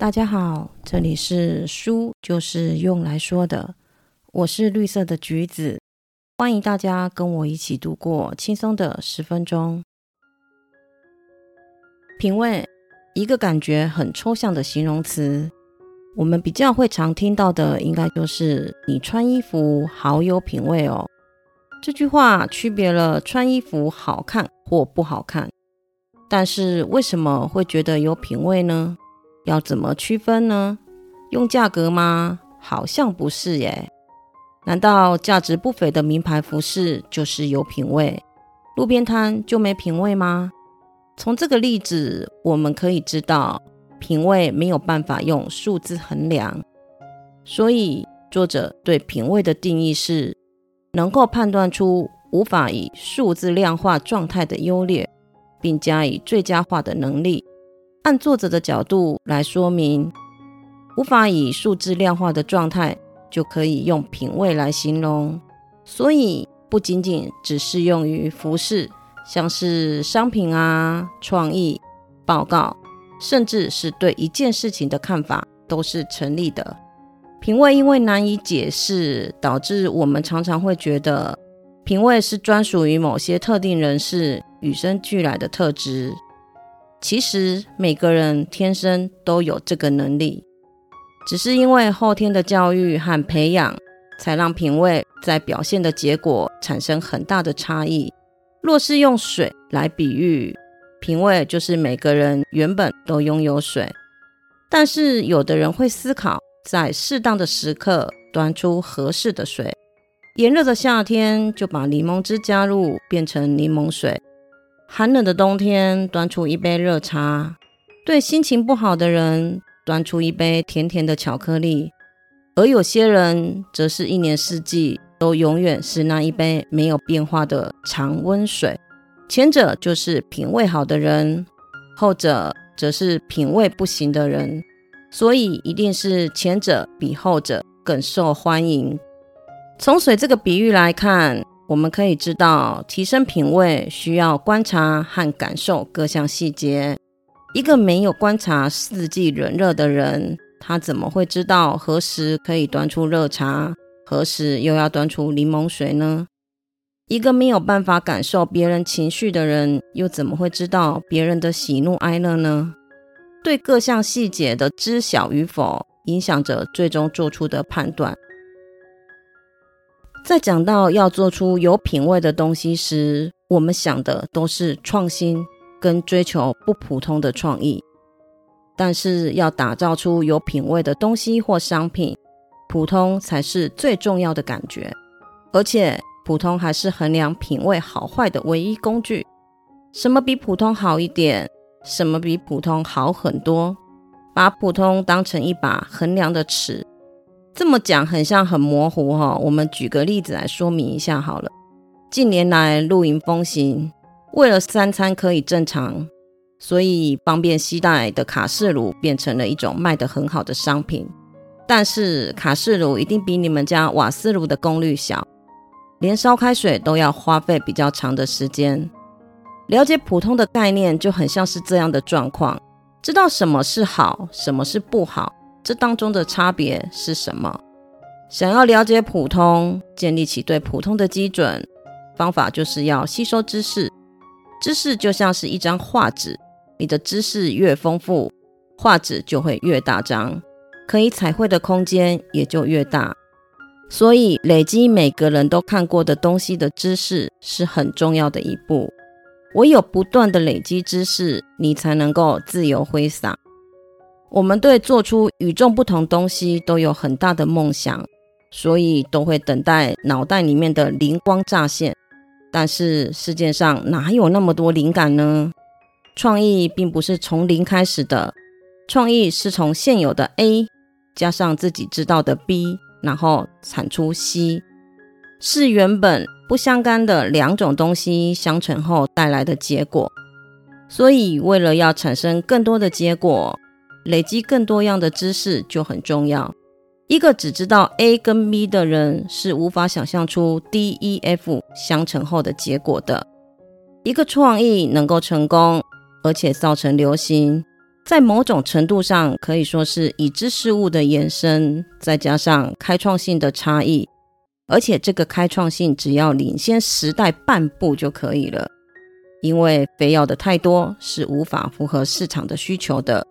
大家好，这里是书就是用来说的，我是绿色的橘子，欢迎大家跟我一起度过轻松的十分钟。品味，一个感觉很抽象的形容词，我们比较会常听到的，应该就是你穿衣服好有品味哦。这句话区别了穿衣服好看或不好看，但是为什么会觉得有品味呢？要怎么区分呢？用价格吗？好像不是耶。难道价值不菲的名牌服饰就是有品味，路边摊就没品味吗？从这个例子，我们可以知道，品味没有办法用数字衡量。所以，作者对品味的定义是：能够判断出无法以数字量化状态的优劣，并加以最佳化的能力。按作者的角度来说明，无法以数字量化的状态，就可以用品味来形容。所以不仅仅只适用于服饰，像是商品啊、创意、报告，甚至是对一件事情的看法，都是成立的。品味因为难以解释，导致我们常常会觉得，品味是专属于某些特定人士与生俱来的特质。其实每个人天生都有这个能力，只是因为后天的教育和培养，才让品味在表现的结果产生很大的差异。若是用水来比喻，品味就是每个人原本都拥有水，但是有的人会思考，在适当的时刻端出合适的水。炎热的夏天就把柠檬汁加入，变成柠檬水。寒冷的冬天，端出一杯热茶；对心情不好的人，端出一杯甜甜的巧克力；而有些人，则是一年四季都永远是那一杯没有变化的常温水。前者就是品味好的人，后者则是品味不行的人。所以，一定是前者比后者更受欢迎。从水这个比喻来看。我们可以知道，提升品味需要观察和感受各项细节。一个没有观察四季冷热的人，他怎么会知道何时可以端出热茶，何时又要端出柠檬水呢？一个没有办法感受别人情绪的人，又怎么会知道别人的喜怒哀乐呢？对各项细节的知晓与否，影响着最终做出的判断。在讲到要做出有品味的东西时，我们想的都是创新跟追求不普通的创意。但是要打造出有品味的东西或商品，普通才是最重要的感觉。而且普通还是衡量品味好坏的唯一工具。什么比普通好一点？什么比普通好很多？把普通当成一把衡量的尺。这么讲很像很模糊哈，我们举个例子来说明一下好了。近年来露营风行，为了三餐可以正常，所以方便携带的卡式炉变成了一种卖得很好的商品。但是卡式炉一定比你们家瓦斯炉的功率小，连烧开水都要花费比较长的时间。了解普通的概念就很像是这样的状况，知道什么是好，什么是不好。这当中的差别是什么？想要了解普通，建立起对普通的基准，方法就是要吸收知识。知识就像是一张画纸，你的知识越丰富，画纸就会越大张，可以彩绘的空间也就越大。所以，累积每个人都看过的东西的知识是很重要的一步。唯有不断的累积知识，你才能够自由挥洒。我们对做出与众不同东西都有很大的梦想，所以都会等待脑袋里面的灵光乍现。但是世界上哪有那么多灵感呢？创意并不是从零开始的，创意是从现有的 A 加上自己知道的 B，然后产出 C，是原本不相干的两种东西相乘后带来的结果。所以为了要产生更多的结果。累积更多样的知识就很重要。一个只知道 A 跟 B 的人是无法想象出 D、E、F 相乘后的结果的。一个创意能够成功，而且造成流行，在某种程度上可以说是已知事物的延伸，再加上开创性的差异，而且这个开创性只要领先时代半步就可以了。因为非要的太多是无法符合市场的需求的。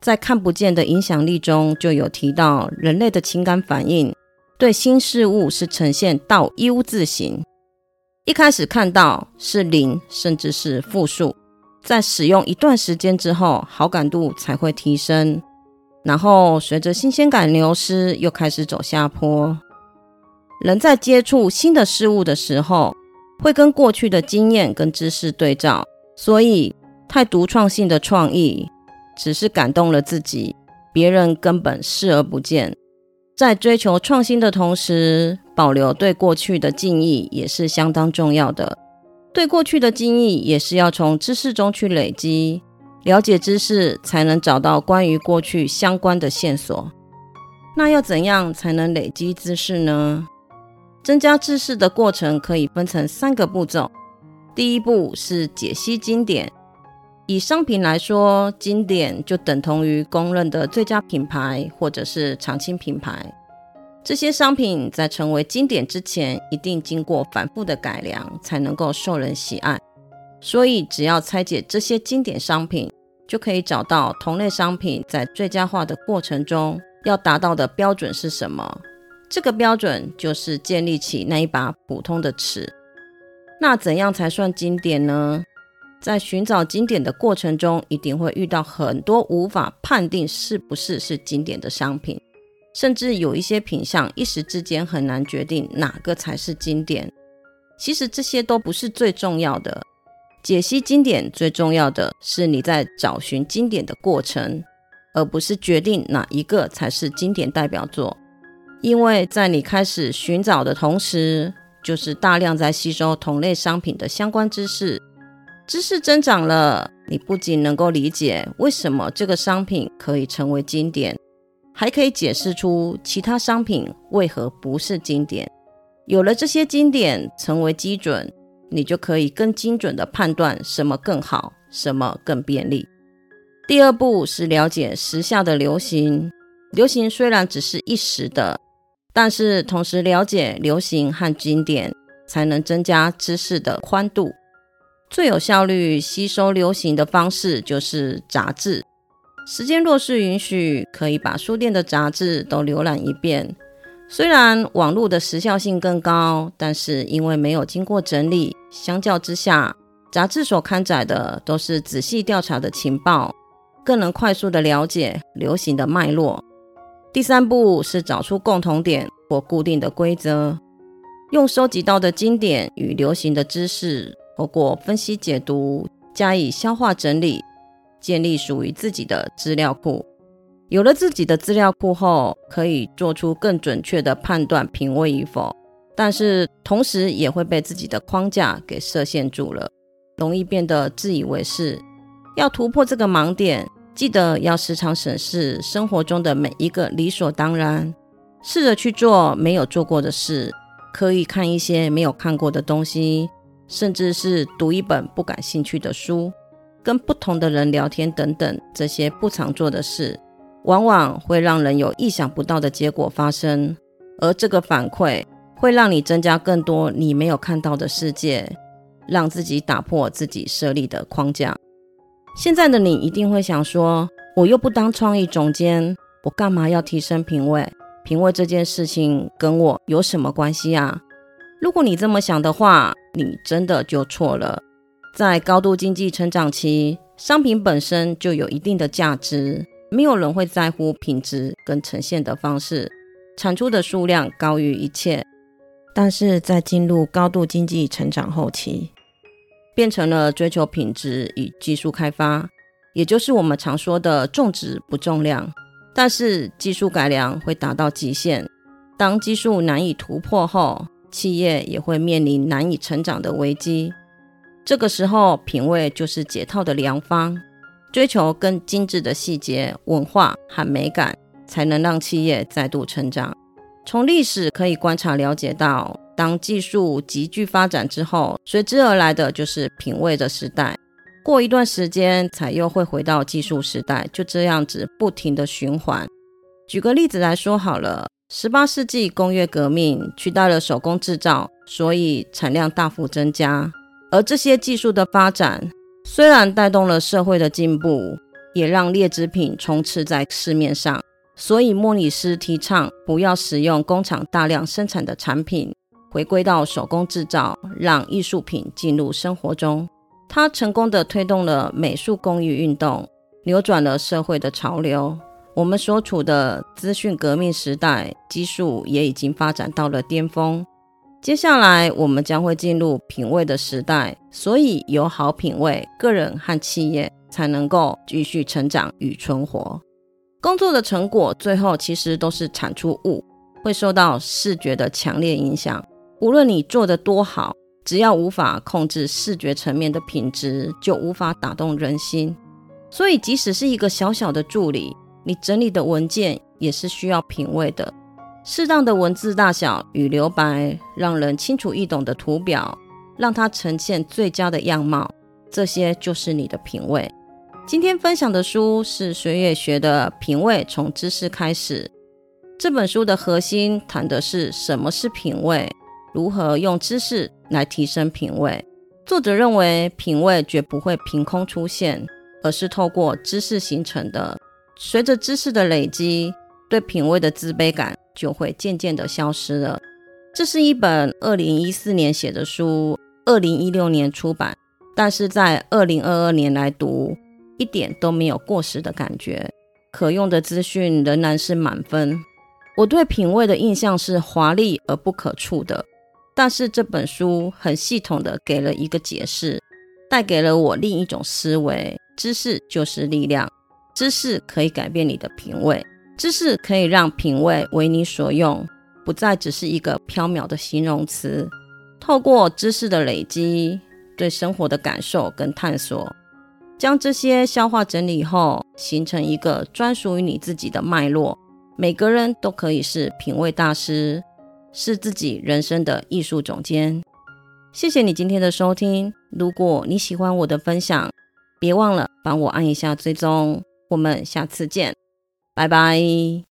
在看不见的影响力中，就有提到人类的情感反应对新事物是呈现到 U 字形，一开始看到是零，甚至是负数。在使用一段时间之后，好感度才会提升，然后随着新鲜感流失，又开始走下坡。人在接触新的事物的时候，会跟过去的经验跟知识对照，所以太独创性的创意只是感动了自己，别人根本视而不见。在追求创新的同时，保留对过去的敬意也是相当重要的。对过去的经历也是要从知识中去累积，了解知识才能找到关于过去相关的线索。那要怎样才能累积知识呢？增加知识的过程可以分成三个步骤。第一步是解析经典。以商品来说，经典就等同于公认的最佳品牌或者是常青品牌。这些商品在成为经典之前，一定经过反复的改良，才能够受人喜爱。所以，只要拆解这些经典商品，就可以找到同类商品在最佳化的过程中要达到的标准是什么。这个标准就是建立起那一把普通的尺。那怎样才算经典呢？在寻找经典的过程中，一定会遇到很多无法判定是不是是经典的商品。甚至有一些品相，一时之间很难决定哪个才是经典。其实这些都不是最重要的。解析经典最重要的是你在找寻经典的过程，而不是决定哪一个才是经典代表作。因为在你开始寻找的同时，就是大量在吸收同类商品的相关知识。知识增长了，你不仅能够理解为什么这个商品可以成为经典。还可以解释出其他商品为何不是经典。有了这些经典成为基准，你就可以更精准的判断什么更好，什么更便利。第二步是了解时下的流行。流行虽然只是一时的，但是同时了解流行和经典，才能增加知识的宽度。最有效率吸收流行的方式就是杂志。时间若是允许，可以把书店的杂志都浏览一遍。虽然网络的时效性更高，但是因为没有经过整理，相较之下，杂志所刊载的都是仔细调查的情报，更能快速的了解流行的脉络。第三步是找出共同点或固定的规则，用收集到的经典与流行的知识，透过分析解读，加以消化整理。建立属于自己的资料库，有了自己的资料库后，可以做出更准确的判断品味与否。但是同时也会被自己的框架给设限住了，容易变得自以为是。要突破这个盲点，记得要时常审视生活中的每一个理所当然，试着去做没有做过的事，可以看一些没有看过的东西，甚至是读一本不感兴趣的书。跟不同的人聊天等等，这些不常做的事，往往会让人有意想不到的结果发生。而这个反馈会让你增加更多你没有看到的世界，让自己打破自己设立的框架。现在的你一定会想说：“我又不当创意总监，我干嘛要提升品味？品味这件事情跟我有什么关系啊？”如果你这么想的话，你真的就错了。在高度经济成长期，商品本身就有一定的价值，没有人会在乎品质跟呈现的方式，产出的数量高于一切。但是在进入高度经济成长后期，变成了追求品质与技术开发，也就是我们常说的重质不重量。但是技术改良会达到极限，当技术难以突破后，企业也会面临难以成长的危机。这个时候，品味就是解套的良方，追求更精致的细节、文化和美感，才能让企业再度成长。从历史可以观察了解到，当技术急剧发展之后，随之而来的就是品味的时代。过一段时间才又会回到技术时代，就这样子不停的循环。举个例子来说好了，十八世纪工业革命取代了手工制造，所以产量大幅增加。而这些技术的发展，虽然带动了社会的进步，也让劣质品充斥在市面上。所以莫里斯提倡不要使用工厂大量生产的产品，回归到手工制造，让艺术品进入生活中。他成功的推动了美术工艺运动，扭转了社会的潮流。我们所处的资讯革命时代，技术也已经发展到了巅峰。接下来，我们将会进入品味的时代，所以有好品味，个人和企业才能够继续成长与存活。工作的成果最后其实都是产出物，会受到视觉的强烈影响。无论你做的多好，只要无法控制视觉层面的品质，就无法打动人心。所以，即使是一个小小的助理，你整理的文件也是需要品味的。适当的文字大小与留白，让人清楚易懂的图表，让它呈现最佳的样貌，这些就是你的品味。今天分享的书是水野学的《品味从知识开始》。这本书的核心谈的是什么是品味，如何用知识来提升品味。作者认为，品味绝不会凭空出现，而是透过知识形成的。随着知识的累积，对品味的自卑感。就会渐渐的消失了。这是一本二零一四年写的书，二零一六年出版，但是在二零二二年来读，一点都没有过时的感觉，可用的资讯仍然是满分。我对品味的印象是华丽而不可触的，但是这本书很系统的给了一个解释，带给了我另一种思维：知识就是力量，知识可以改变你的品味。知识可以让品味为你所用，不再只是一个缥缈的形容词。透过知识的累积，对生活的感受跟探索，将这些消化整理后，形成一个专属于你自己的脉络。每个人都可以是品味大师，是自己人生的艺术总监。谢谢你今天的收听。如果你喜欢我的分享，别忘了帮我按一下追踪。我们下次见。拜拜。